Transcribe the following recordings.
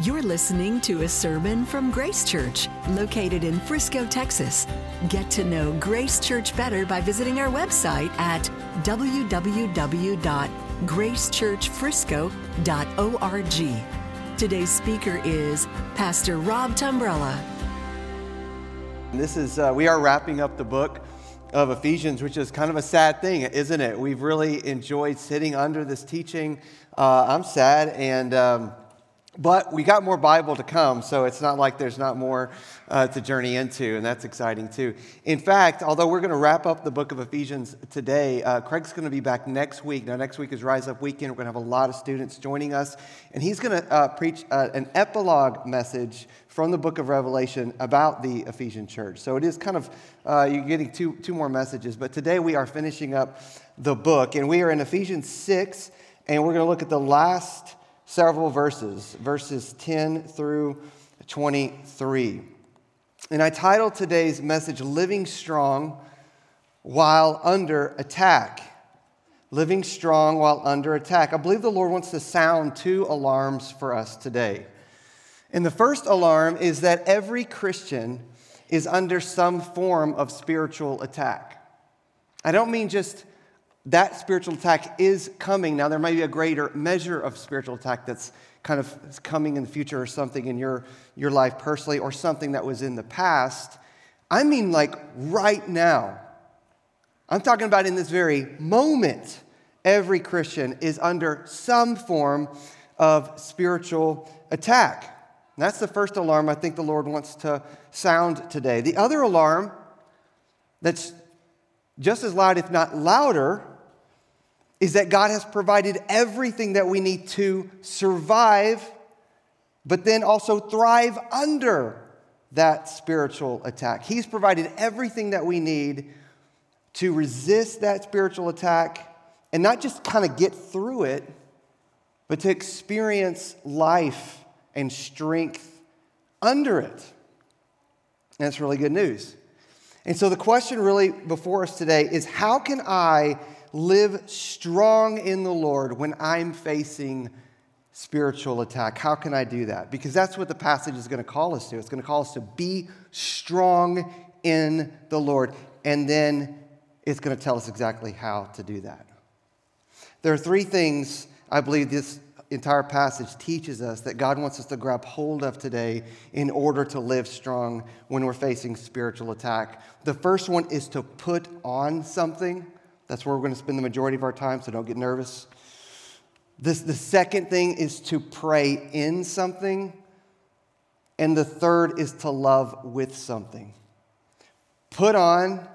You're listening to a sermon from Grace Church, located in Frisco, Texas. Get to know Grace Church better by visiting our website at www.gracechurchfrisco.org. Today's speaker is Pastor Rob Tumbrella. This is, uh, we are wrapping up the book of Ephesians, which is kind of a sad thing, isn't it? We've really enjoyed sitting under this teaching. Uh, I'm sad, and um, but we got more Bible to come, so it's not like there's not more uh, to journey into, and that's exciting too. In fact, although we're going to wrap up the book of Ephesians today, uh, Craig's going to be back next week. Now, next week is Rise Up Weekend. We're going to have a lot of students joining us, and he's going to uh, preach uh, an epilogue message from the book of Revelation about the Ephesian church. So it is kind of, uh, you're getting two, two more messages, but today we are finishing up the book, and we are in Ephesians 6, and we're going to look at the last several verses, verses 10 through 23. And I titled today's message, Living Strong While Under Attack. Living Strong While Under Attack. I believe the Lord wants to sound two alarms for us today. And the first alarm is that every Christian is under some form of spiritual attack. I don't mean just that spiritual attack is coming. Now, there may be a greater measure of spiritual attack that's kind of coming in the future or something in your, your life personally or something that was in the past. I mean, like right now. I'm talking about in this very moment, every Christian is under some form of spiritual attack. That's the first alarm I think the Lord wants to sound today. The other alarm that's just as loud, if not louder, is that God has provided everything that we need to survive, but then also thrive under that spiritual attack. He's provided everything that we need to resist that spiritual attack and not just kind of get through it, but to experience life and strength under it. And that's really good news. And so the question really before us today is how can I live strong in the Lord when I'm facing spiritual attack. How can I do that? Because that's what the passage is going to call us to. It's going to call us to be strong in the Lord. And then it's going to tell us exactly how to do that. There are three things I believe this entire passage teaches us that God wants us to grab hold of today in order to live strong when we're facing spiritual attack. The first one is to put on something. That's where we're going to spend the majority of our time, so don't get nervous. This, the second thing is to pray in something. And the third is to love with something. Put on,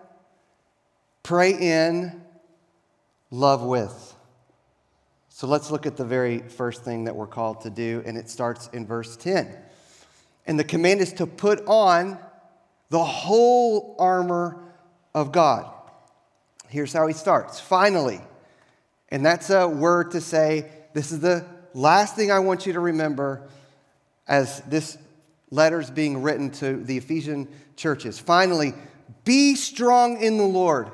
pray in, love with. So let's look at the very first thing that we're called to do, and it starts in verse 10. And the command is to put on the whole armor of God. Here's how he starts. Finally, and that's a word to say, this is the last thing I want you to remember as this letter is being written to the Ephesian churches. Finally, be strong in the Lord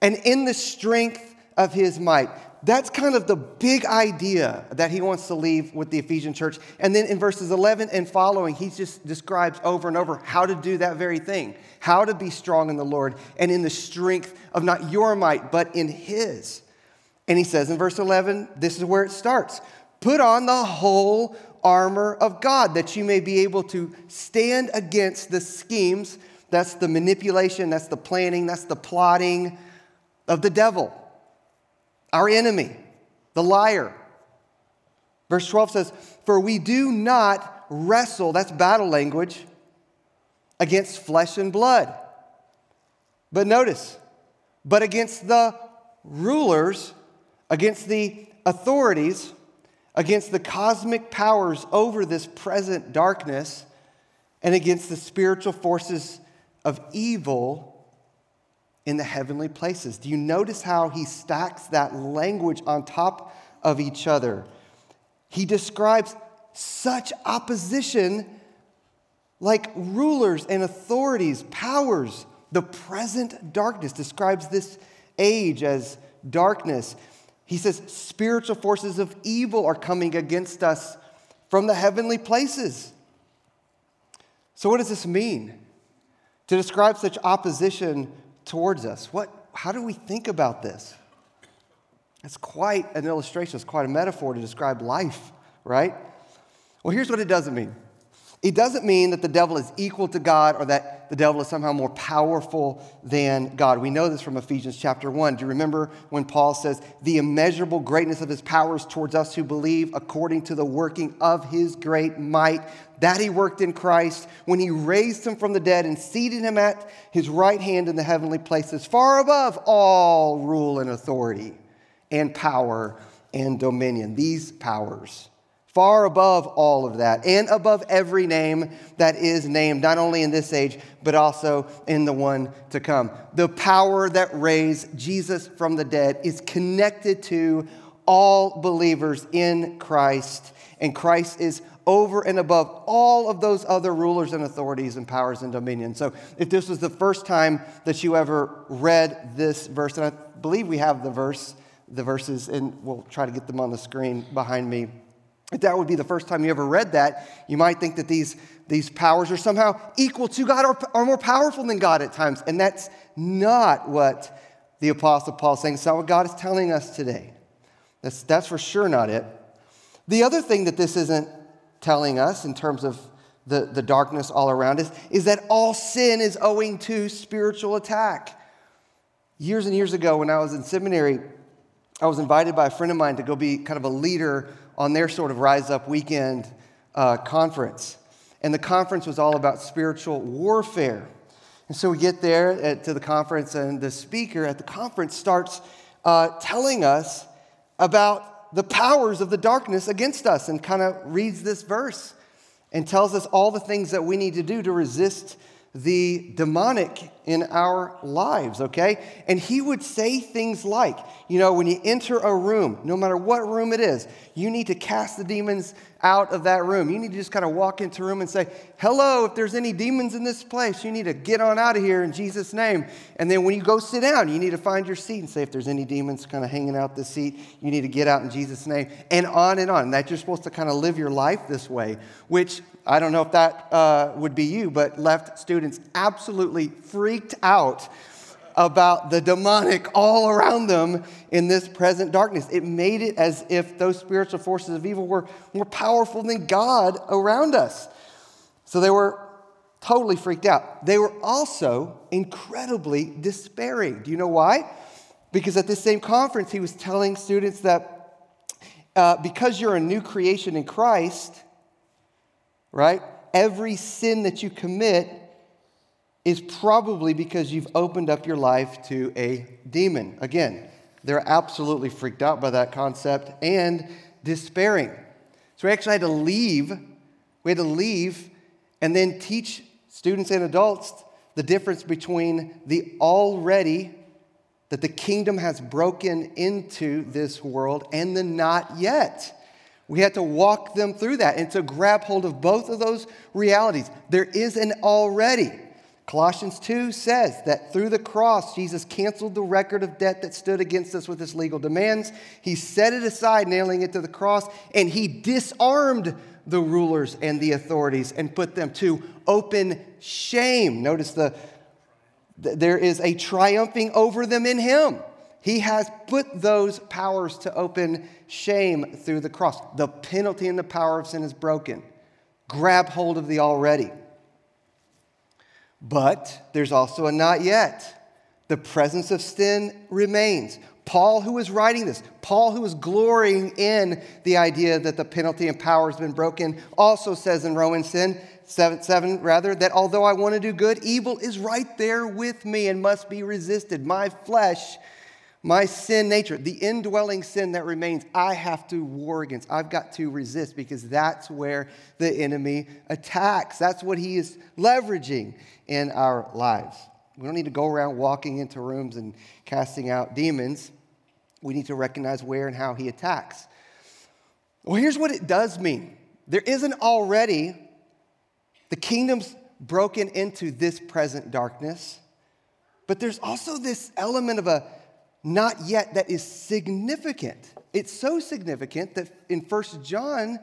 and in the strength of his might. That's kind of the big idea that he wants to leave with the Ephesian church. And then in verses 11 and following, he just describes over and over how to do that very thing how to be strong in the Lord and in the strength of not your might, but in his. And he says in verse 11, this is where it starts put on the whole armor of God that you may be able to stand against the schemes. That's the manipulation, that's the planning, that's the plotting of the devil our enemy, the liar. Verse 12 says, For we do not wrestle, that's battle language, against flesh and blood. But notice, but against the rulers, against the authorities, against the cosmic powers over this present darkness, and against the spiritual forces of evil in the heavenly places. Do you notice how he stacks that language on top of each other? He describes such opposition like rulers and authorities, powers. The present darkness describes this age as darkness. He says spiritual forces of evil are coming against us from the heavenly places. So, what does this mean? To describe such opposition towards us, what, how do we think about this? It's quite an illustration, it's quite a metaphor to describe life, right? Well, here's what it doesn't mean it doesn't mean that the devil is equal to God or that the devil is somehow more powerful than God. We know this from Ephesians chapter 1. Do you remember when Paul says, The immeasurable greatness of his powers towards us who believe, according to the working of his great might, that he worked in Christ when he raised him from the dead and seated him at his right hand in the heavenly places, far above all rule and authority and power and dominion. These powers far above all of that, and above every name that is named, not only in this age, but also in the one to come. The power that raised Jesus from the dead is connected to all believers in Christ, and Christ is over and above all of those other rulers and authorities and powers and dominions. So, if this was the first time that you ever read this verse, and I believe we have the verse, the verses, and we'll try to get them on the screen behind me. If that would be the first time you ever read that, you might think that these, these powers are somehow equal to God or, or more powerful than God at times. And that's not what the Apostle Paul is saying. It's not what God is telling us today. That's, that's for sure not it. The other thing that this isn't telling us in terms of the, the darkness all around us is that all sin is owing to spiritual attack. Years and years ago, when I was in seminary, I was invited by a friend of mine to go be kind of a leader on their sort of Rise Up weekend uh, conference. And the conference was all about spiritual warfare. And so we get there at, to the conference, and the speaker at the conference starts uh, telling us about the powers of the darkness against us and kind of reads this verse and tells us all the things that we need to do to resist the demonic in our lives, okay? And he would say things like, you know, when you enter a room, no matter what room it is, you need to cast the demons out of that room. You need to just kind of walk into a room and say, hello, if there's any demons in this place, you need to get on out of here in Jesus' name. And then when you go sit down, you need to find your seat and say, if there's any demons kind of hanging out the seat, you need to get out in Jesus' name. And on and on. And that you're supposed to kind of live your life this way, which I don't know if that uh, would be you, but left students absolutely freaked out about the demonic all around them in this present darkness. It made it as if those spiritual forces of evil were more powerful than God around us. So they were totally freaked out. They were also incredibly despairing. Do you know why? Because at this same conference, he was telling students that uh, because you're a new creation in Christ, right? Every sin that you commit is probably because you've opened up your life to a demon. Again, they're absolutely freaked out by that concept and despairing. So we actually had to leave. We had to leave and then teach students and adults the difference between the already that the kingdom has broken into this world and the not yet. We had to walk them through that and to grab hold of both of those realities. There is an already. Colossians 2 says that through the cross, Jesus canceled the record of debt that stood against us with his legal demands. He set it aside, nailing it to the cross, and he disarmed the rulers and the authorities and put them to open shame. Notice the, there is a triumphing over them in him. He has put those powers to open shame through the cross. The penalty and the power of sin is broken. Grab hold of the already. But there's also a not yet. The presence of sin remains. Paul, who is writing this, Paul, who is glorying in the idea that the penalty and power has been broken, also says in Romans 10, 7, 7 rather, that although I want to do good, evil is right there with me and must be resisted. My flesh my sin nature, the indwelling sin that remains, I have to war against. I've got to resist because that's where the enemy attacks. That's what he is leveraging in our lives. We don't need to go around walking into rooms and casting out demons. We need to recognize where and how he attacks. Well, here's what it does mean there isn't already the kingdom's broken into this present darkness, but there's also this element of a not yet that is significant. It's so significant that in First John,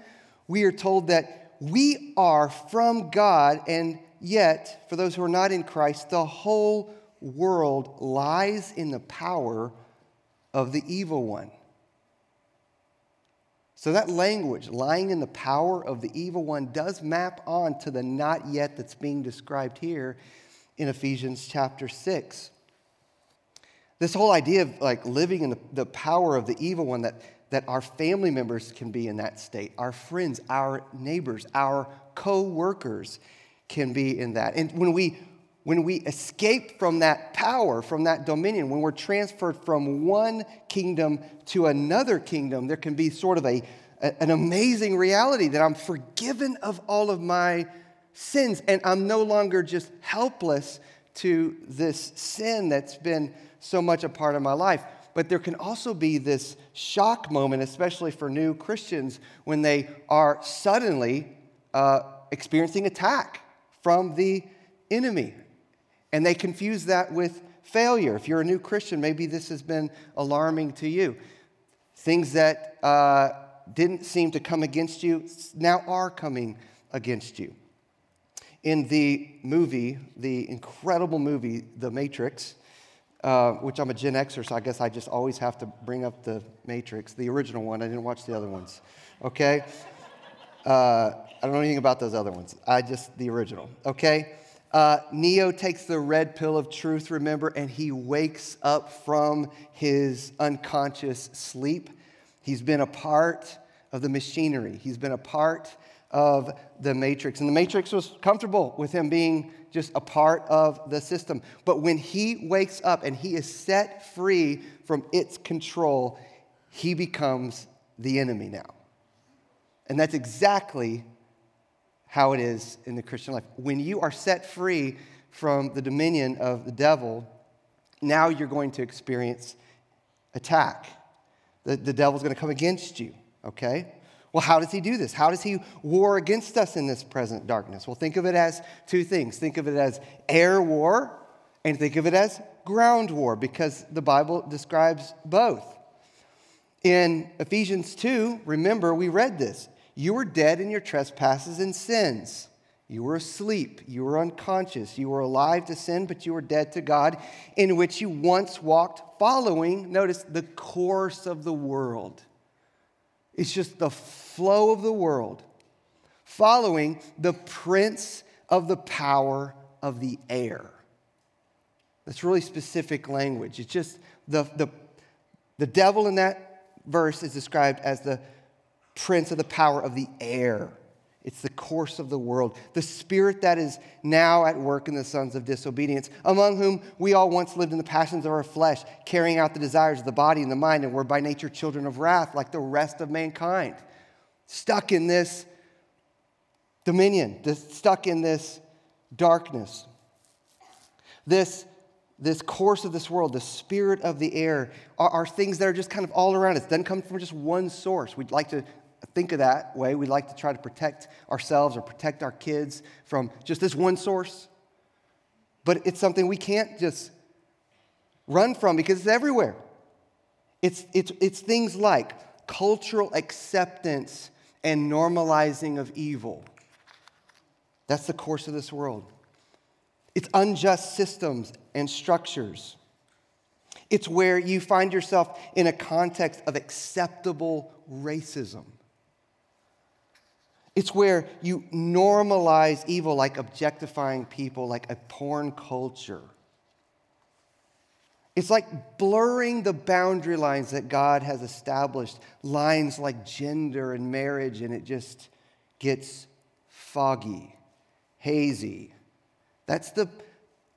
we are told that we are from God, and yet, for those who are not in Christ, the whole world lies in the power of the evil one. So, that language, lying in the power of the evil one, does map on to the not yet that's being described here in Ephesians chapter 6. This whole idea of like living in the, the power of the evil one, that, that our family members can be in that state, our friends, our neighbors, our co workers can be in that. And when we when we escape from that power, from that dominion, when we're transferred from one kingdom to another kingdom, there can be sort of a, a, an amazing reality that I'm forgiven of all of my sins and I'm no longer just helpless to this sin that's been so much a part of my life. But there can also be this shock moment, especially for new Christians, when they are suddenly uh, experiencing attack from the enemy. And they confuse that with failure. If you're a new Christian, maybe this has been alarming to you. Things that uh, didn't seem to come against you now are coming against you. In the movie, the incredible movie, The Matrix, uh, which I'm a Gen Xer, so I guess I just always have to bring up The Matrix, the original one. I didn't watch the other ones, okay? Uh, I don't know anything about those other ones. I just, the original, okay? Uh, Neo takes the red pill of truth, remember, and he wakes up from his unconscious sleep. He's been a part of the machinery, he's been a part of the matrix. And the matrix was comfortable with him being just a part of the system. But when he wakes up and he is set free from its control, he becomes the enemy now. And that's exactly how it is in the Christian life. When you are set free from the dominion of the devil, now you're going to experience attack. The, the devil's going to come against you, okay? Well, how does he do this? How does he war against us in this present darkness? Well, think of it as two things think of it as air war and think of it as ground war because the Bible describes both. In Ephesians 2, remember, we read this. You were dead in your trespasses and sins. You were asleep. You were unconscious. You were alive to sin, but you were dead to God, in which you once walked, following, notice, the course of the world. It's just the flow of the world, following the prince of the power of the air. That's really specific language. It's just the, the, the devil in that verse is described as the prince of the power of the air. It's the course of the world, the spirit that is now at work in the sons of disobedience, among whom we all once lived in the passions of our flesh, carrying out the desires of the body and the mind, and were by nature children of wrath, like the rest of mankind. Stuck in this dominion, stuck in this darkness. This, this course of this world, the spirit of the air, are, are things that are just kind of all around us. Doesn't come from just one source. We'd like to think of that way. We like to try to protect ourselves or protect our kids from just this one source. But it's something we can't just run from because it's everywhere. It's, it's, it's things like cultural acceptance and normalizing of evil. That's the course of this world. It's unjust systems and structures. It's where you find yourself in a context of acceptable racism. It's where you normalize evil like objectifying people, like a porn culture. It's like blurring the boundary lines that God has established, lines like gender and marriage, and it just gets foggy, hazy. That's the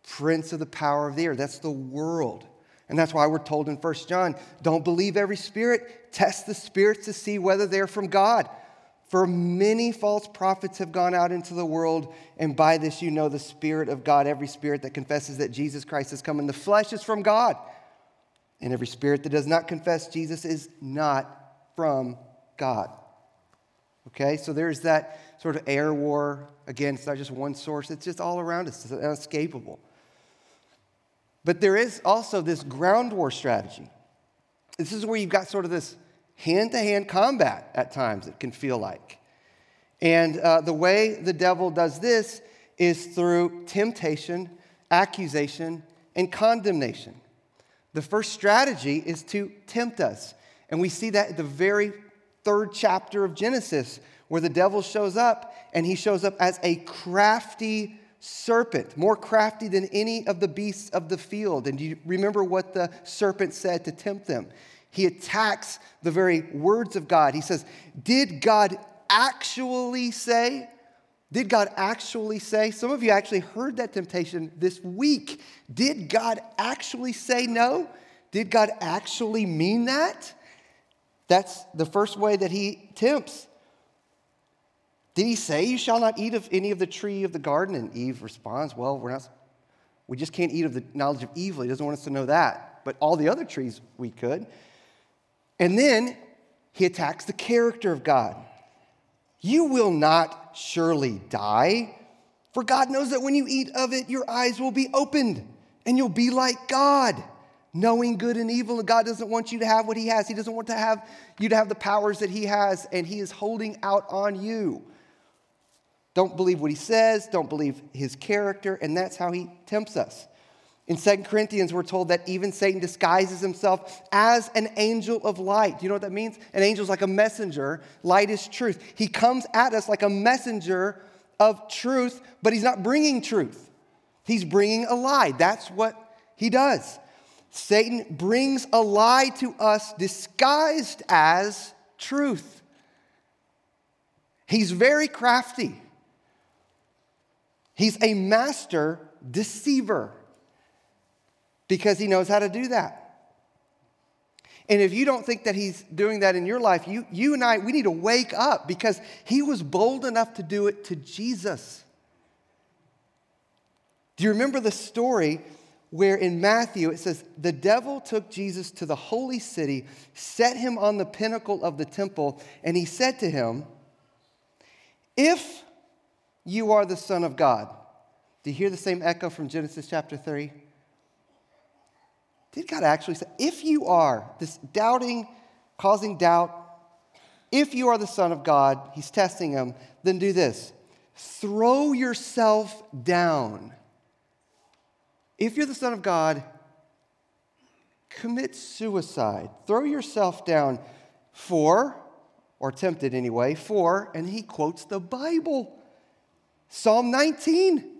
prince of the power of the air. That's the world. And that's why we're told in 1 John don't believe every spirit, test the spirits to see whether they're from God. For many false prophets have gone out into the world, and by this you know the Spirit of God. Every spirit that confesses that Jesus Christ has come in the flesh is from God. And every spirit that does not confess Jesus is not from God. Okay, so there's that sort of air war. Again, it's not just one source, it's just all around us, it's unescapable. But there is also this ground war strategy. This is where you've got sort of this hand to hand combat at times, it can feel like. And uh, the way the devil does this is through temptation, accusation, and condemnation. The first strategy is to tempt us. And we see that at the very third chapter of Genesis, where the devil shows up, and he shows up as a crafty serpent, more crafty than any of the beasts of the field. And do you remember what the serpent said to tempt them? He attacks the very words of God. He says, Did God actually say? Did God actually say? Some of you actually heard that temptation this week. Did God actually say no? Did God actually mean that? That's the first way that he tempts. Did he say, You shall not eat of any of the tree of the garden? And Eve responds, Well, we're not, we just can't eat of the knowledge of evil. He doesn't want us to know that. But all the other trees we could. And then he attacks the character of God. You will not surely die, for God knows that when you eat of it, your eyes will be opened and you'll be like God, knowing good and evil. And God doesn't want you to have what He has. He doesn't want to have you to have the powers that He has, and He is holding out on you. Don't believe what He says, don't believe His character, and that's how He tempts us. In 2 Corinthians, we're told that even Satan disguises himself as an angel of light. Do you know what that means? An angel is like a messenger, light is truth. He comes at us like a messenger of truth, but he's not bringing truth. He's bringing a lie. That's what he does. Satan brings a lie to us disguised as truth. He's very crafty. He's a master deceiver because he knows how to do that. And if you don't think that he's doing that in your life, you, you and I, we need to wake up because he was bold enough to do it to Jesus. Do you remember the story where in Matthew it says, The devil took Jesus to the holy city, set him on the pinnacle of the temple, and he said to him, If you are the Son of God, do you hear the same echo from Genesis chapter 3? Did God actually say, if you are, this doubting, causing doubt, if you are the Son of God, he's testing him, then do this throw yourself down. If you're the Son of God, commit suicide. Throw yourself down for, or tempted anyway, for, and he quotes the Bible. Psalm 19.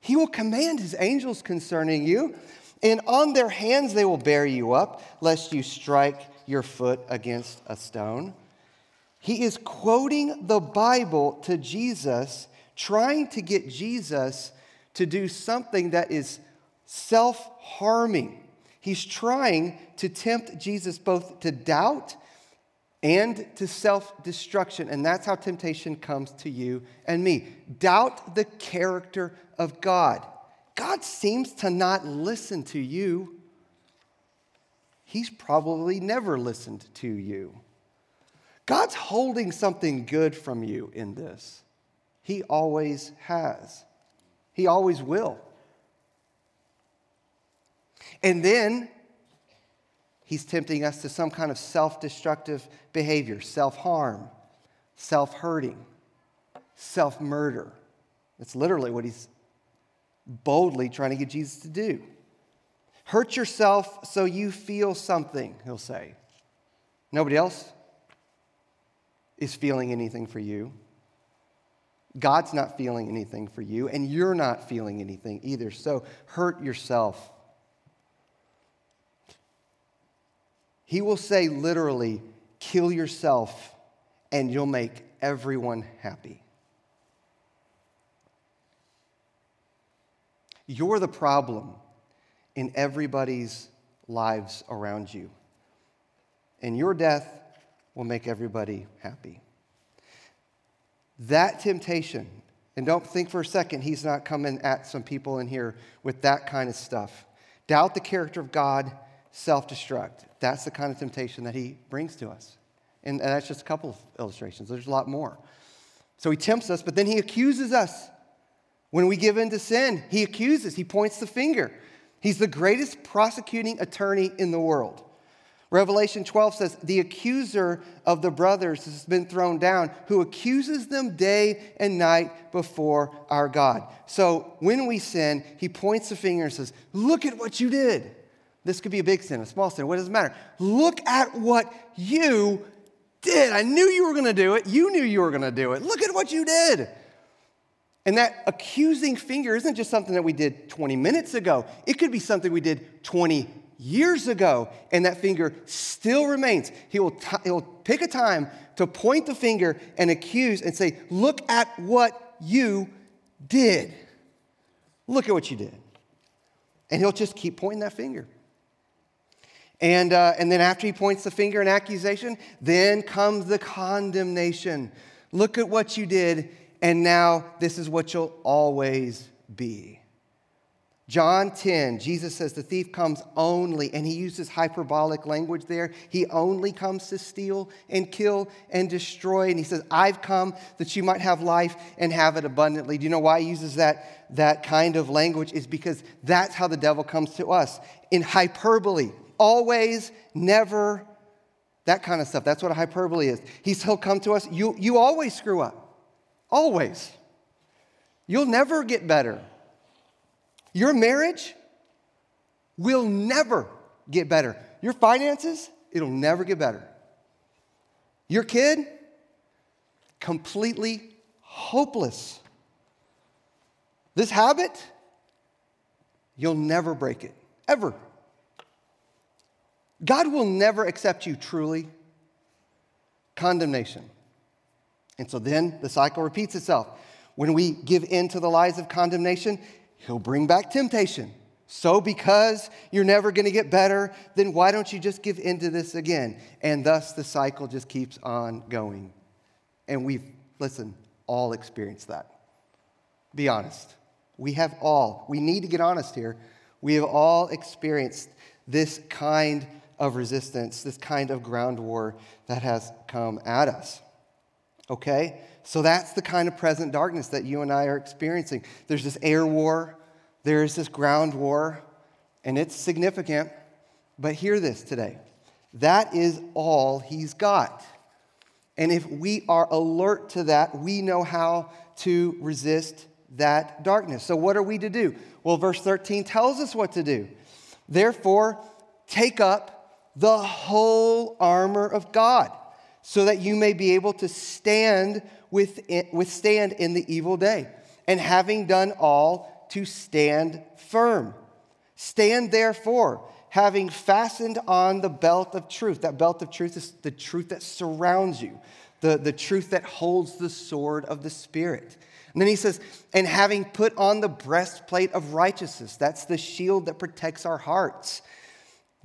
He will command his angels concerning you and on their hands they will bear you up, lest you strike your foot against a stone. He is quoting the Bible to Jesus, trying to get Jesus to do something that is self harming. He's trying to tempt Jesus both to doubt and to self destruction. And that's how temptation comes to you and me. Doubt the character of God. God seems to not listen to you. He's probably never listened to you. God's holding something good from you in this. He always has, He always will. And then He's tempting us to some kind of self destructive behavior, self harm, self hurting, self murder. That's literally what he's boldly trying to get Jesus to do. Hurt yourself so you feel something, he'll say. Nobody else is feeling anything for you. God's not feeling anything for you, and you're not feeling anything either. So hurt yourself. He will say literally, kill yourself, and you'll make everyone happy. You're the problem in everybody's lives around you. And your death will make everybody happy. That temptation, and don't think for a second he's not coming at some people in here with that kind of stuff. Doubt the character of God, self destruct. That's the kind of temptation that he brings to us. And, that's just a couple of illustrations, there's a lot more. So he tempts us, but then he accuses us. When we give in to sin, he accuses, he points the finger. He's the greatest prosecuting attorney in the world. Revelation 12 says, The accuser of the brothers has been thrown down, who accuses them day and night before our God. So when we sin, he points the finger and says, Look at what you did. This could be a big sin, a small sin, what does it matter? Look at what you did. I knew you were going to do it. You knew you were going to do it. Look at what you did. And that accusing finger isn't just something that we did 20 minutes ago, it could be something we did 20 years ago, and that finger still remains. He will, t- he will pick a time to point the finger and accuse and say, Look at what you did. Look at what you did. And he'll just keep pointing that finger. And, uh, and then after he points the finger in accusation, then comes the condemnation. Look at what you did, and now this is what you'll always be. John 10, Jesus says the thief comes only, and he uses hyperbolic language there. He only comes to steal and kill and destroy. And he says, I've come that you might have life and have it abundantly. Do you know why he uses that, that kind of language? Is because that's how the devil comes to us in hyperbole. Always, never, that kind of stuff. That's what a hyperbole is. He's, he'll come to us. You, you always screw up. Always. You'll never get better. Your marriage will never get better. Your finances, it'll never get better. Your kid, completely hopeless. This habit, you'll never break it, ever. God will never accept you truly. Condemnation. And so then the cycle repeats itself. When we give in to the lies of condemnation, He'll bring back temptation. So, because you're never going to get better, then why don't you just give in to this again? And thus the cycle just keeps on going. And we've, listen, all experienced that. Be honest. We have all, we need to get honest here. We have all experienced this kind of resistance, this kind of ground war that has come at us. Okay? So that's the kind of present darkness that you and I are experiencing. There's this air war, there's this ground war, and it's significant. But hear this today that is all he's got. And if we are alert to that, we know how to resist that darkness. So, what are we to do? Well, verse 13 tells us what to do. Therefore, take up the whole armor of God so that you may be able to stand withstand in the evil day, and having done all, to stand firm. Stand therefore, having fastened on the belt of truth. That belt of truth is the truth that surrounds you, the, the truth that holds the sword of the Spirit. And then he says, and having put on the breastplate of righteousness, that's the shield that protects our hearts.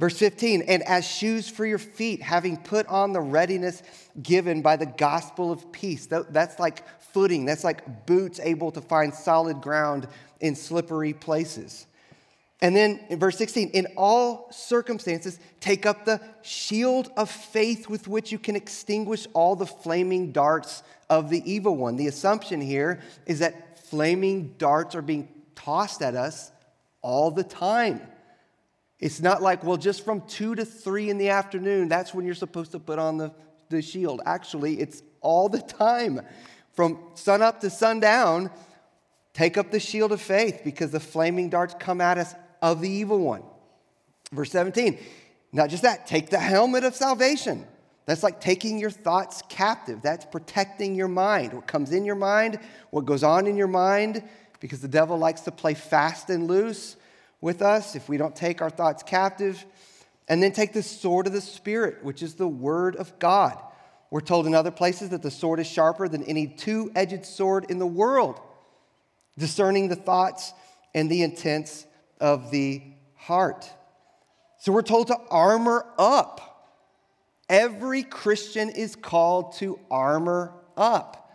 Verse 15, and as shoes for your feet, having put on the readiness given by the gospel of peace. That's like footing, that's like boots able to find solid ground in slippery places. And then in verse 16, in all circumstances, take up the shield of faith with which you can extinguish all the flaming darts of the evil one. The assumption here is that flaming darts are being tossed at us all the time. It's not like, well, just from two to three in the afternoon, that's when you're supposed to put on the, the shield. Actually, it's all the time. From sun up to sundown, take up the shield of faith because the flaming darts come at us of the evil one. Verse 17, not just that, take the helmet of salvation. That's like taking your thoughts captive. That's protecting your mind. What comes in your mind, what goes on in your mind, because the devil likes to play fast and loose with us if we don't take our thoughts captive. And then take the sword of the Spirit, which is the Word of God. We're told in other places that the sword is sharper than any two edged sword in the world, discerning the thoughts and the intents of the heart. So we're told to armor up. Every Christian is called to armor up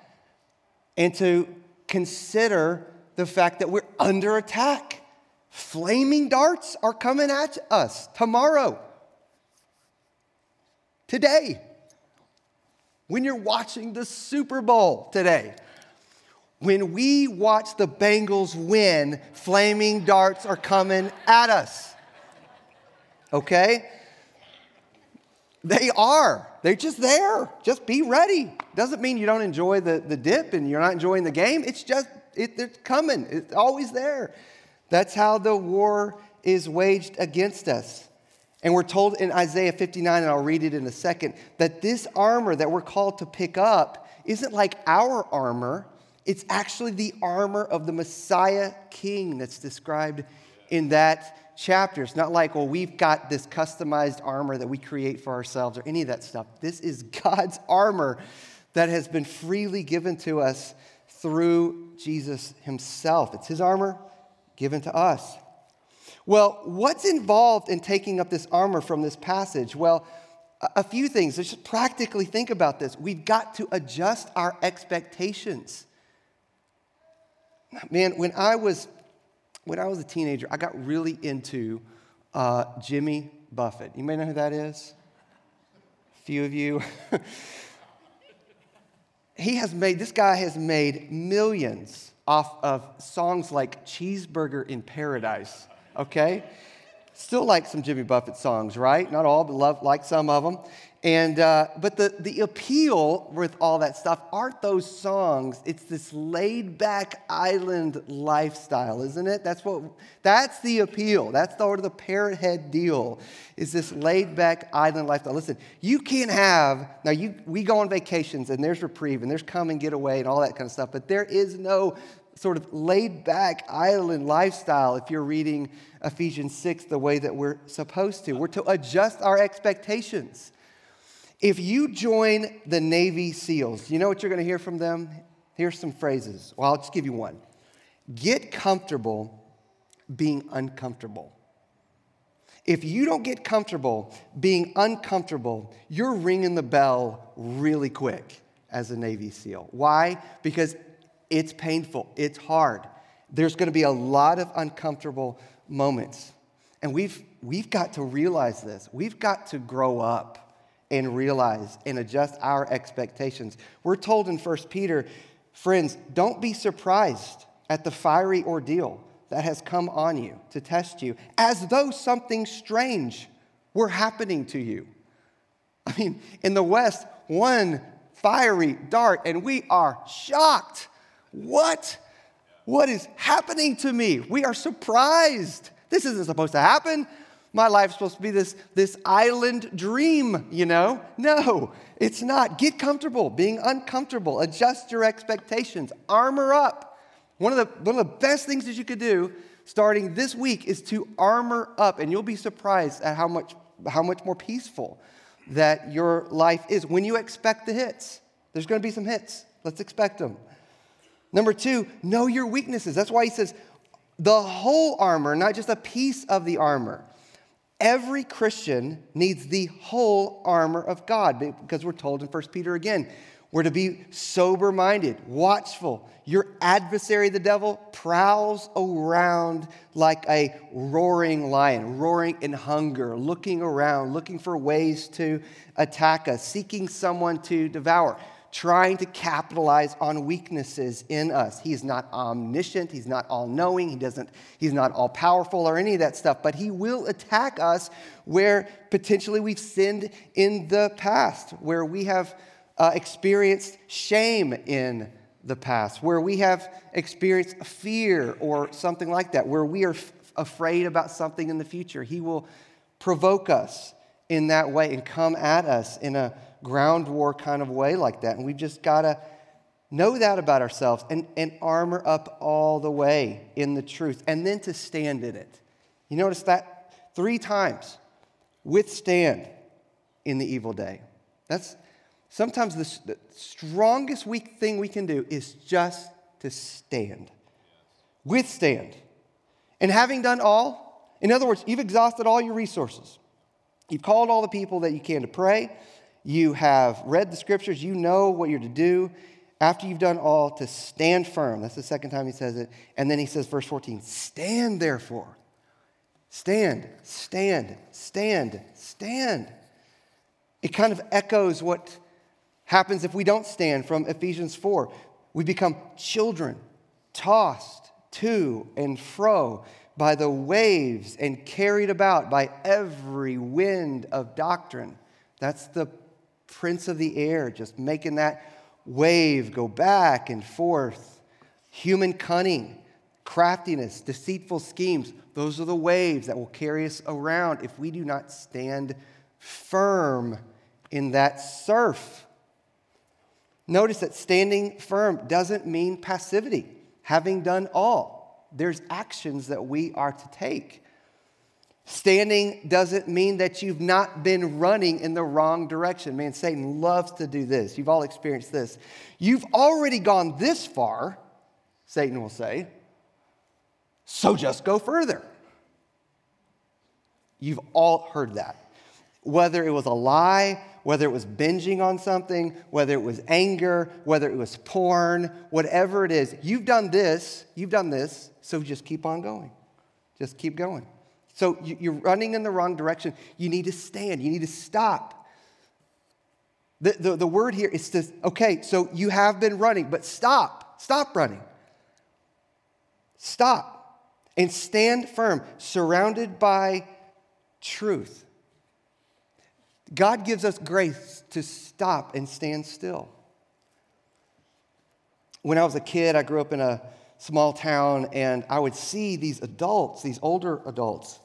and to consider the fact that we're under attack. Flaming darts are coming at us tomorrow, today. When you're watching the Super Bowl today, when we watch the Bengals win, flaming darts are coming at us. Okay? They are. They're just there. Just be ready. Doesn't mean you don't enjoy the, the dip and you're not enjoying the game. It's just, it, it's coming. It's always there. That's how the war is waged against us. And we're told in Isaiah 59, and I'll read it in a second, that this armor that we're called to pick up isn't like our armor, it's actually the armor of the Messiah King that's described in that chapter. It's not like, well, we've got this customized armor that we create for ourselves or any of that stuff. This is God's armor that has been freely given to us through Jesus himself. It's his armor given to us. Well, what's involved in taking up this armor from this passage? Well, a few things. Let's just practically think about this. We've got to adjust our expectations. Man, when I was when I was a teenager, I got really into uh, Jimmy Buffett. You may know who that is. A few of you. he has made this guy has made millions off of songs like Cheeseburger in Paradise okay? Still like some Jimmy Buffett songs, right? Not all, but love, like some of them. And, uh, but the, the appeal with all that stuff aren't those songs. It's this laid back island lifestyle, isn't it? That's what, that's the appeal. That's the, sort of the parrot head deal, is this laid back island lifestyle. Listen, you can't have, now you, we go on vacations and there's reprieve and there's come and get away and all that kind of stuff, but there is no sort of laid back island lifestyle if you're reading Ephesians 6 the way that we're supposed to. We're to adjust our expectations. If you join the Navy SEALs, you know what you're going to hear from them? Here's some phrases. Well, I'll just give you one. Get comfortable being uncomfortable. If you don't get comfortable being uncomfortable, you're ringing the bell really quick as a Navy SEAL. Why? Because it's painful, it's hard. There's going to be a lot of uncomfortable moments. And we've, we've got to realize this. We've got to grow up and realize and adjust our expectations. We're told in 1 Peter, friends, don't be surprised at the fiery ordeal that has come on you to test you, as though something strange were happening to you. I mean, in the West, one fiery dart, and we are shocked what? What is happening to me? We are surprised. This isn't supposed to happen. My life's supposed to be this, this island dream, you know? No, it's not. Get comfortable being uncomfortable. Adjust your expectations. Armor up. One of the, one of the best things that you could do starting this week is to armor up, and you'll be surprised at how much, how much more peaceful that your life is when you expect the hits. There's to be some hits. Let's expect them. Number two, know your weaknesses. That's why he says the whole armor, not just a piece of the armor. Every Christian needs the whole armor of God because we're told in 1 Peter again, we're to be sober minded, watchful. Your adversary, the devil, prowls around like a roaring lion, roaring in hunger, looking around, looking for ways to attack us, seeking someone to devour trying to capitalize on weaknesses in us. He's not omniscient, he's not all knowing, he doesn't, he's not all powerful or any of that stuff, but he will attack us where potentially we've sinned in the past, where we have uh, experienced shame in the past, where we have experienced fear or something like that, where we are f- afraid about something in the future. He will provoke us in that way and come at us in a ground war kind of way like that. And we've just got to know that about ourselves and, and armor up all the way in the truth and then to stand in it. You notice that three times withstand in the evil day. That's sometimes the, the strongest weak thing we can do is just to stand. Withstand. And having done all, in other words, you've exhausted all your resources. You've called all the people that you can to pray you have read the scriptures, you know what you're to do. After you've done all, to stand firm. That's the second time he says it. And then he says, verse 14, stand therefore. Stand, stand, stand, stand. It kind of echoes what happens if we don't stand from Ephesians 4. We become children, tossed to and fro by the waves and carried about by every wind of doctrine That's the prince of the air, just making that wave go back and forth. Human cunning, craftiness, deceitful schemes, those are the waves that will carry us around if we do not stand firm in that surf. Notice that standing firm doesn't mean passivity, having done all. There's actions that we are to take. Standing doesn't mean that you've not been running in the wrong direction. Man, Satan loves to do this. You've all experienced this. You've already gone this far, Satan will say, so just go further. You've all heard that. Whether it was a lie, whether it was binging on something, whether it was anger, whether it was porn, whatever it is, you've done this, you've done this, so just keep on going. Just keep going. So you're running in the wrong direction. You need to stand, you need to stop. The, the, the word here is to, okay, so you have been running, but stop. Stop running. Stop and stand firm, surrounded by truth. God gives us grace to stop and stand still. When I was a kid, I grew up in a small town, and I would see these adults, these older adults,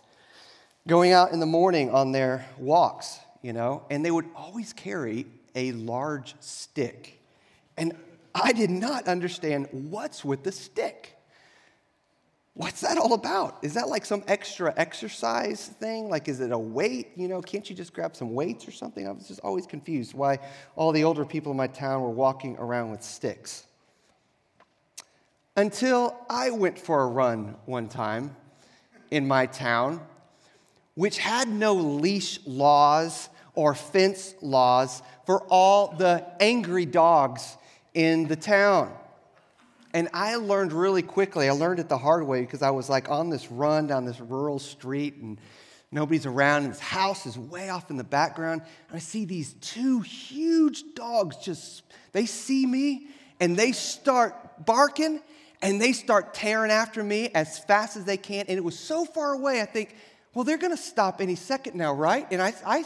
going out in the morning on their walks, you know, and they would always carry a large stick. And I did not understand what's with the stick. What's that all about? Is that like some extra exercise thing? Like, is it a weight? You know, can't you just grab some weights or something? I was just always confused why all the older people in my town were walking around with sticks. Until I went for a run one time in my town which had no leash laws or fence laws for all the angry dogs in the town. And I learned really quickly, I learned it the hard way because I was like on this run down this rural street and nobody's around, and this house is way off in the background. And I see these two huge dogs just, they see me and they start barking and they start tearing after me as fast as they can. And it was so far away, I think, well, they're going to stop any second now, right? And I, I,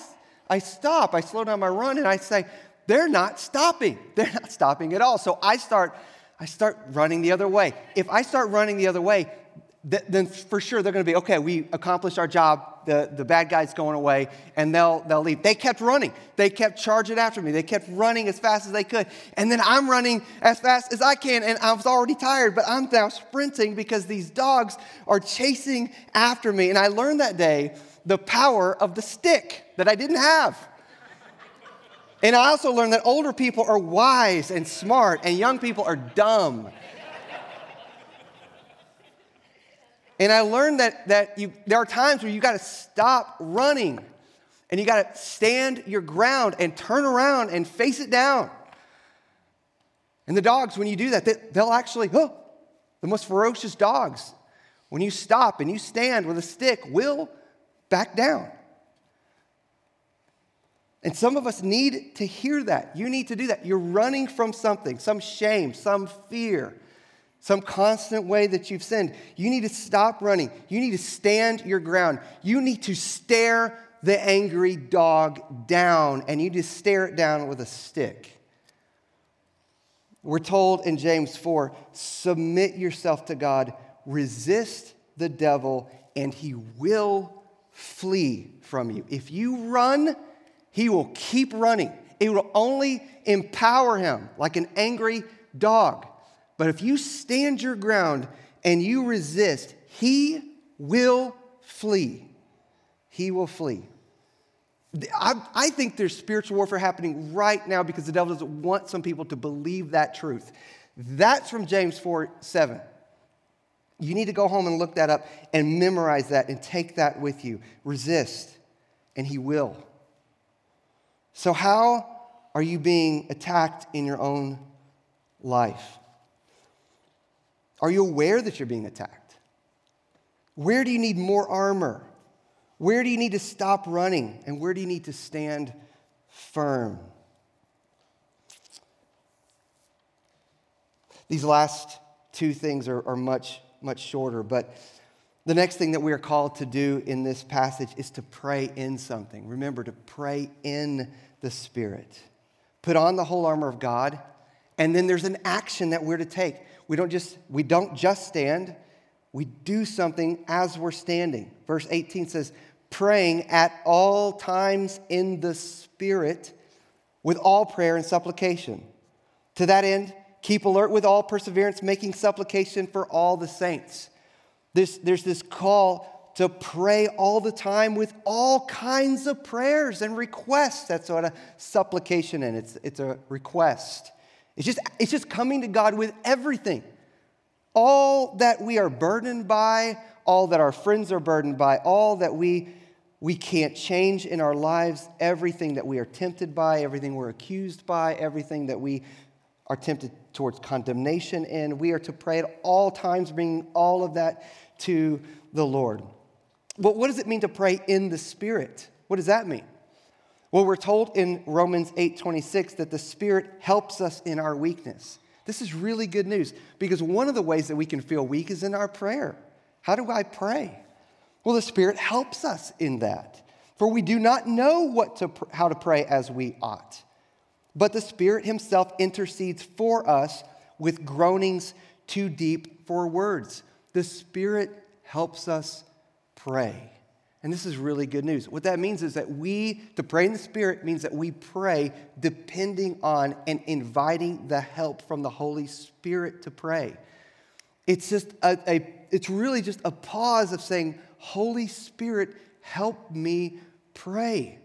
I stop, I slow down my run, and I say, they're not stopping. They're not stopping at all. So I start, I start running the other way. If I start running the other way, th- then for sure they're going to be okay. We accomplished our job. The, the bad guy's going away, and they'll they'll leave. They kept running. They kept charging after me. They kept running as fast as they could, and then I'm running as fast as I can. And I was already tired, but I'm now sprinting because these dogs are chasing after me. And I learned that day the power of the stick that I didn't have. And I also learned that older people are wise and smart, and young people are dumb. And I learned that, that you, there are times where you got to stop running and you got to stand your ground and turn around and face it down. And the dogs, when you do that, they, they'll actually, oh, the most ferocious dogs, when you stop and you stand with a stick, will back down. And some of us need to hear that. You need to do that. You're running from something, some shame, some fear some constant way that you've sinned. You need to stop running. You need to stand your ground. You need to stare the angry dog down, and you just stare it down with a stick. We're told in James 4 submit yourself to God, resist the devil, and he will flee from you. If you run, he will keep running. It will only empower him like an angry dog. But if you stand your ground and you resist, he will flee. He will flee. I, I, think there's spiritual warfare happening right now because the devil doesn't want some people to believe that truth. That's from James 4 7. You need to go home and look that up and memorize that and take that with you. Resist, and he will. So, how are you being attacked in your own life? Are you aware that you're being attacked? Where do you need more armor? Where do you need to stop running? And where do you need to stand firm? These last two things are, are much, much shorter, but The next thing that we are called to do in this passage is to pray in something. Remember, to pray in the Spirit. Put on the whole armor of God, and then there's an action that we're to take. We don't just, we don't just stand, we do something as we're standing. Verse 18 says, praying at all times in the Spirit with all prayer and supplication. To that end, keep alert with all perseverance, making supplication for all the saints. This, there's this call to pray all the time with all kinds of prayers and requests. That's what a supplication is. It's, it's a request. It's just, it's just coming to God with everything. All that we are burdened by, all that our friends are burdened by, all that we, we can't change in our lives, everything that we are tempted by, everything we're accused by, everything that we are tempted towards condemnation in. We are to pray at all times, bringing all of that to the Lord. But what does it mean to pray in the Spirit? What does that mean? Well, we're told in Romans 8:26 that the Spirit helps us in our weakness. This is really good news because one of the ways that we can feel weak is in our prayer. How do I pray? Well, the Spirit helps us in that. For we do not know what to, how to pray as we ought. But the Spirit Himself intercedes for us with groanings too deep for words. The Spirit helps us pray. And this is really good news. What that means is that we, to pray in the Spirit, means that we pray depending on and inviting the help from the Holy Spirit to pray. It's just a, a it's really just a pause of saying, Holy Spirit, help me pray.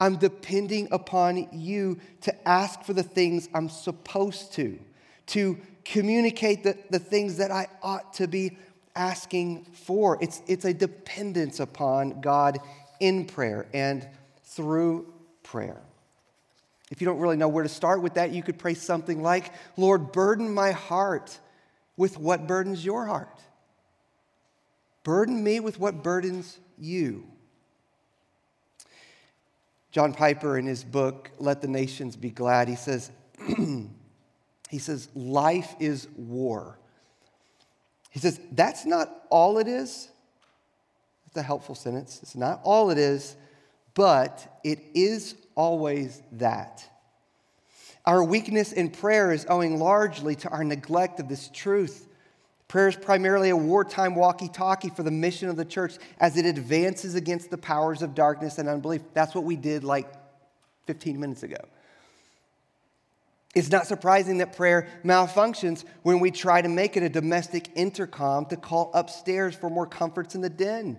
I'm depending upon you to ask for the things I'm supposed to, to communicate the, the things that I ought to be asking for. It's, it's a dependence upon God in prayer and through prayer. If you don't really know where to start with that, you could pray something like, Lord, burden my heart with what burdens your heart. Burden me with what burdens you. John Piper, in his book, Let the Nations Be Glad, he says, he says, life is war. He says, that's not all it is. That's a helpful sentence. It's not all it is, but it is always that. Our weakness in prayer is owing largely to our neglect of this truth. Prayer is primarily a wartime walkie talkie for the mission of the church as it advances against the powers of darkness and unbelief. That's what we did like 15 minutes ago. It's not surprising that prayer malfunctions when we try to make it a domestic intercom to call upstairs for more comforts in the den.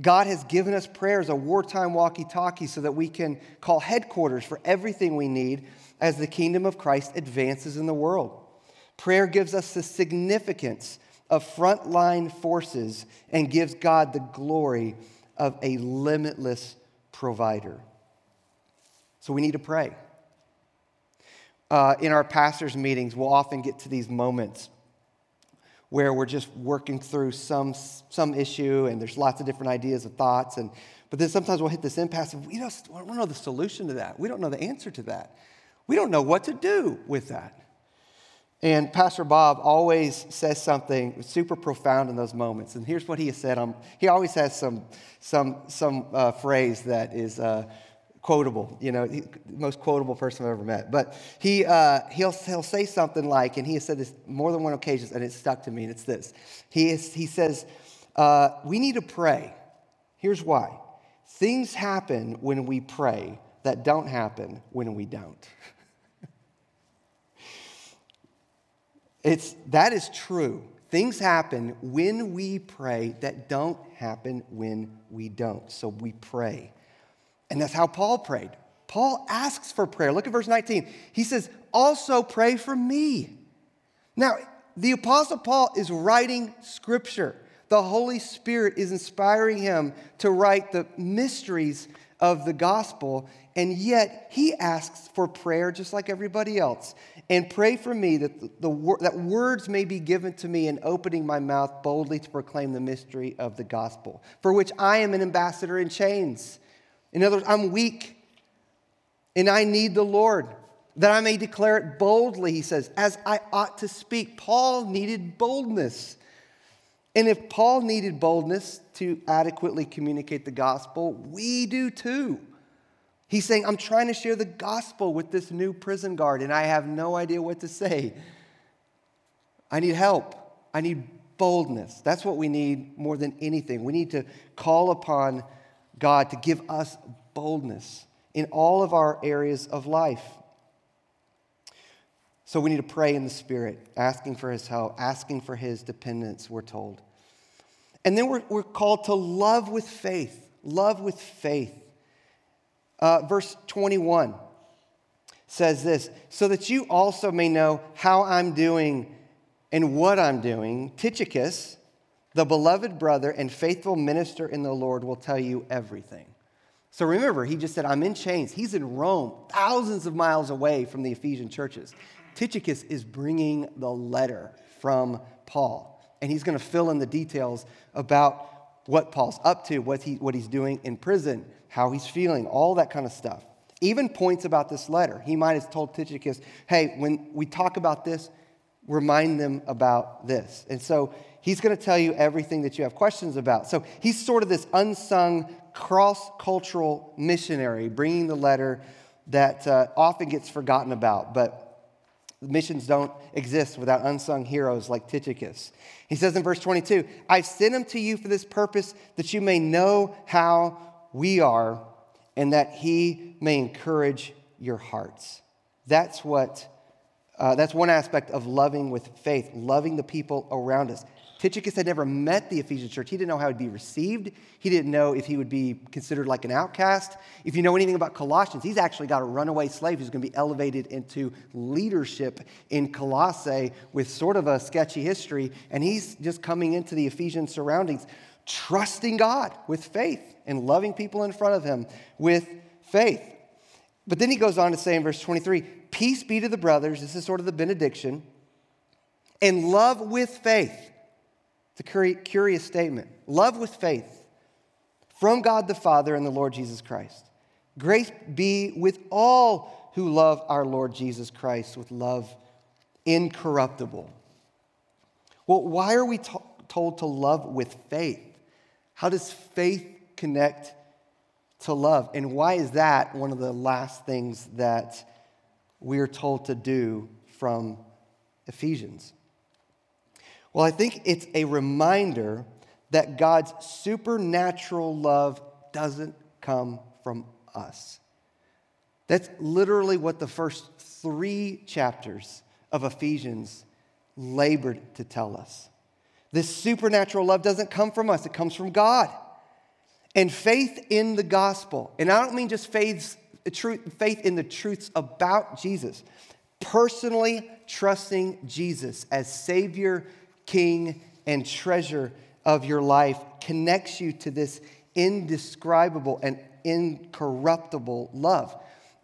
God has given us prayer as a wartime walkie talkie so that we can call headquarters for everything we need as the kingdom of Christ advances in the world. Prayer gives us the significance of frontline forces and gives God the glory of a limitless provider. So we need to pray uh, in our pastors' meetings, we'll often get to these moments where we're just working through some, some issue and there's lots of different ideas and thoughts. And, but then sometimes we'll hit this impasse we don't, we don't know the solution to that. We don't know the answer to that. We don't know what to do with that. And Pastor Bob always says something super profound in those moments. And here's what he has said. Um, he always has some, some, some uh, phrase that is uh, quotable, you know, he, most quotable person I've ever met. But he, uh, he'll, he'll say something like, and he has said this more than one occasion, and it stuck to me, and it's this. He, is, he says, uh, We need to pray. Here's why things happen when we pray that don't happen when we don't. it's, that is true. Things happen when we pray that don't happen when we don't. So we pray. And that's how Paul prayed. Paul asks for prayer. Look at verse 19. He says, Also pray for me. Now, the Apostle Paul is writing scripture. The Holy Spirit is inspiring him to write the mysteries of the gospel, and yet he asks for prayer just like everybody else. And pray for me that, the, the, that words may be given to me in opening my mouth boldly to proclaim the mystery of the gospel, for which I am an ambassador in chains. In other words, I'm weak and I need the Lord that I may declare it boldly, he says, as I ought to speak. Paul needed boldness. And if Paul needed boldness to adequately communicate the gospel, we do too. He's saying, I'm trying to share the gospel with this new prison guard, and I have no idea what to say. I need help. I need boldness. That's what we need more than anything. We need to call upon God to give us boldness in all of our areas of life. So we need to pray in the Spirit, asking for His help, asking for His dependence, we're told. And then we're, we're called to love with faith. Love with faith. Uh, verse 21 says this so that you also may know how I'm doing and what I'm doing. Tychicus, the beloved brother and faithful minister in the Lord, will tell you everything. So remember, he just said, I'm in chains. He's in Rome, thousands of miles away from the Ephesian churches. Tychicus is bringing the letter from Paul, and he's going to fill in the details about what Paul's up to, what, he, what he's doing in prison, how he's feeling, all that kind of stuff. Even points about this letter. He might have told Tychicus, hey, when we talk about this, remind them about this. And so he's going to tell you everything that you have questions about. So he's sort of this unsung cross cultural missionary bringing the letter that uh, often gets forgotten about, but Missions don't exist without unsung heroes like Tychicus. He says in verse 22 I've sent him to you for this purpose, that you may know how we are, and that he may encourage your hearts. That's what. Uh, that's one aspect of loving with faith, loving the people around us. Tychicus had never met the Ephesian church. He didn't know how he'd be received. He didn't know if he would be considered like an outcast. If you know anything about Colossians, he's actually got a runaway slave who's going to be elevated into leadership in Colossae with sort of a sketchy history. And he's just coming into the Ephesian surroundings, trusting God with faith and loving people in front of him with faith. But then he goes on to say in verse 23 Peace be to the brothers. This is sort of the benediction. And love with faith it's a curious statement. Love with faith from God the Father and the Lord Jesus Christ. Grace be with all who love our Lord Jesus Christ with love incorruptible. Well, why are we to- told to love with faith? How does faith connect to love? And why is that one of the last things that we're told to do from Ephesians? Well, I think it's a reminder that God's supernatural love doesn't come from us. That's literally what the first three chapters of Ephesians labored to tell us. This supernatural love doesn't come from us, it comes from God. And faith in the gospel, and I don't mean just faith, faith in the truths about Jesus, personally trusting Jesus as Savior king, and treasure of your life connects you to this indescribable and incorruptible love.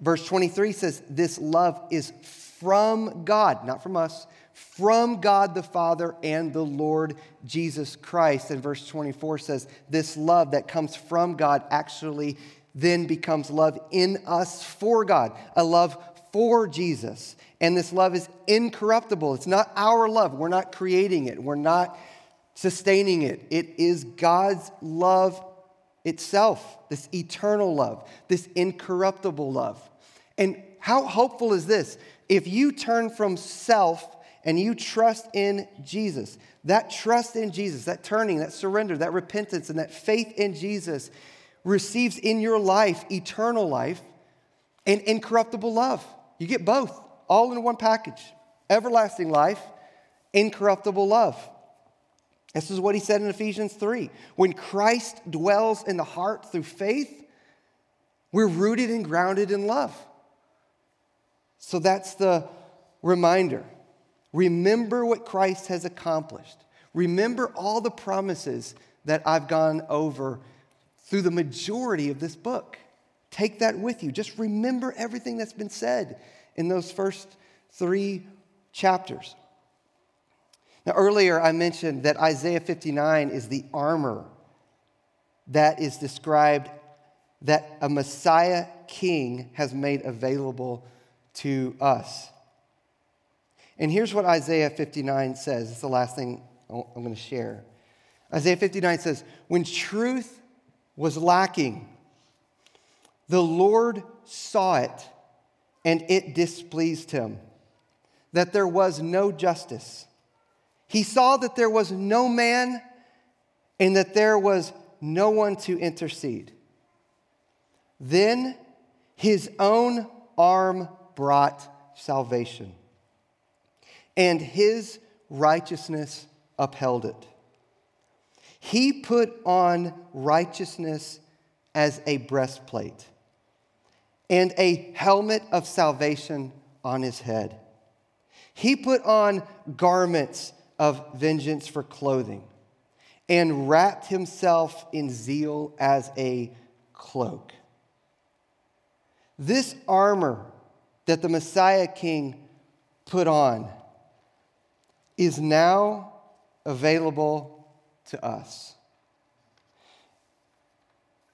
Verse 23 says, This love is from God, not from us, from God the Father and the Lord Jesus Christ. And verse 24 says, This love that comes from God actually then becomes love in us for God, a love for Jesus. And this love is incorruptible. It's not our love. We're not creating it, we're not sustaining it. It is God's love itself, this eternal love, this incorruptible love. And how hopeful is this? If you turn from self and you trust in Jesus, that trust in Jesus, that turning, that surrender, that repentance, and that faith in Jesus receives in your life eternal life and incorruptible love. You get both all in one package everlasting life, incorruptible love. This is what he said in Ephesians 3. When Christ dwells in the heart through faith, we're rooted and grounded in love. So that's the reminder. Remember what Christ has accomplished. Remember all the promises that I've gone over through the majority of this book. Take that with you. Just remember everything that's been said in those first three chapters. Now, earlier I mentioned that Isaiah 59 is the armor that is described that a Messiah king has made available to us. And here's what Isaiah 59 says. It's the last thing I'm going to share. Isaiah 59 says, When truth was lacking, the Lord saw it and it displeased him that there was no justice. He saw that there was no man and that there was no one to intercede. Then his own arm brought salvation, and his righteousness upheld it. He put on righteousness as a breastplate and a helmet of salvation on his head. He put on garments of vengeance for clothing and wrapped himself in zeal as a cloak. This armor that the Messiah King put on is now available to us.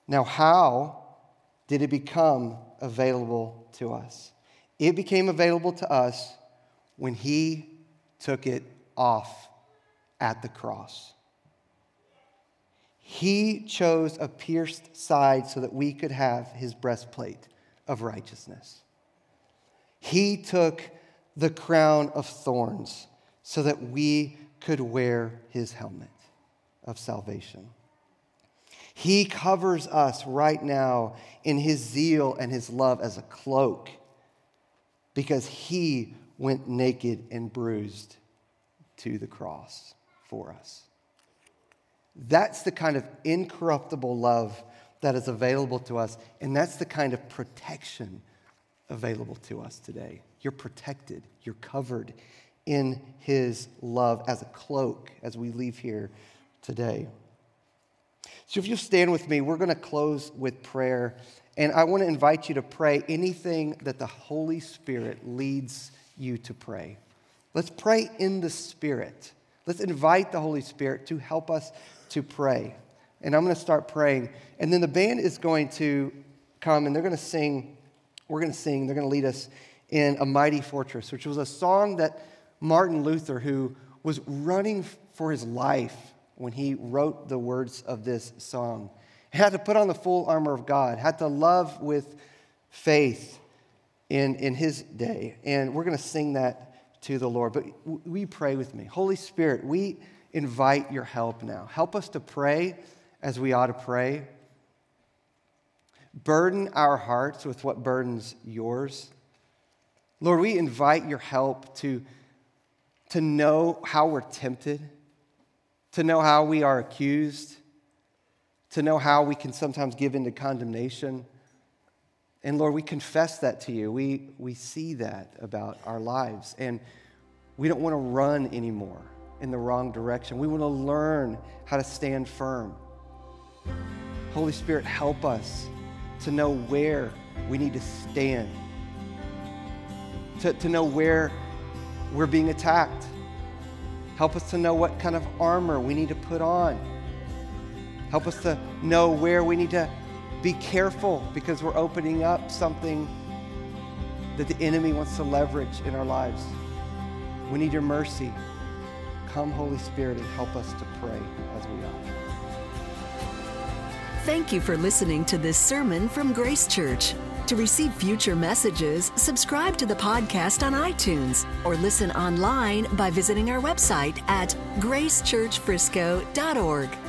Now, how did it become available to us? It became available to us when he took it off at the cross. He chose a pierced side so that we could have his breastplate of righteousness. He took the crown of thorns so that we could wear his helmet of salvation. He covers us right now in his zeal and his love as a cloak because he went naked and bruised to the cross for us. That's the kind of incorruptible love that is available to us, and that's the kind of protection available to us today. You're protected, you're covered in His love as a cloak as we leave here today. So, if you'll stand with me, we're going to close with prayer. And I want to invite you to pray anything that the Holy Spirit leads you to pray. Let's pray in the Spirit. Let's invite the Holy Spirit to help us to pray. And I'm going to start praying. And then the band is going to come and they're going to sing. We're going to sing. They're going to lead us in A Mighty Fortress, which was a song that Martin Luther, who was running for his life when he wrote the words of this song, had to put on the full armor of God, had to love with faith in, in his day. And we're going to sing that to the Lord. But we pray with me. Holy Spirit, we invite your help now. Help us to pray as we ought to pray. Burden our hearts with what burdens yours. Lord, we invite your help to, to know how we're tempted, to know how we are accused, to know how we can sometimes give into condemnation. And Lord, we confess that to you. We, we see that about our lives. And we don't want to run anymore in the wrong direction. We want to learn how to stand firm. Holy Spirit, help us to know where we need to stand, to, to know where we're being attacked. Help us to know what kind of armor we need to put on. Help us to know where we need to be careful because we're opening up something that the enemy wants to leverage in our lives. We need your mercy. Come, Holy Spirit, and help us to pray as we are. Thank you for listening to this sermon from Grace Church. To receive future messages, subscribe to the podcast on iTunes or listen online by visiting our website at gracechurchfrisco.org.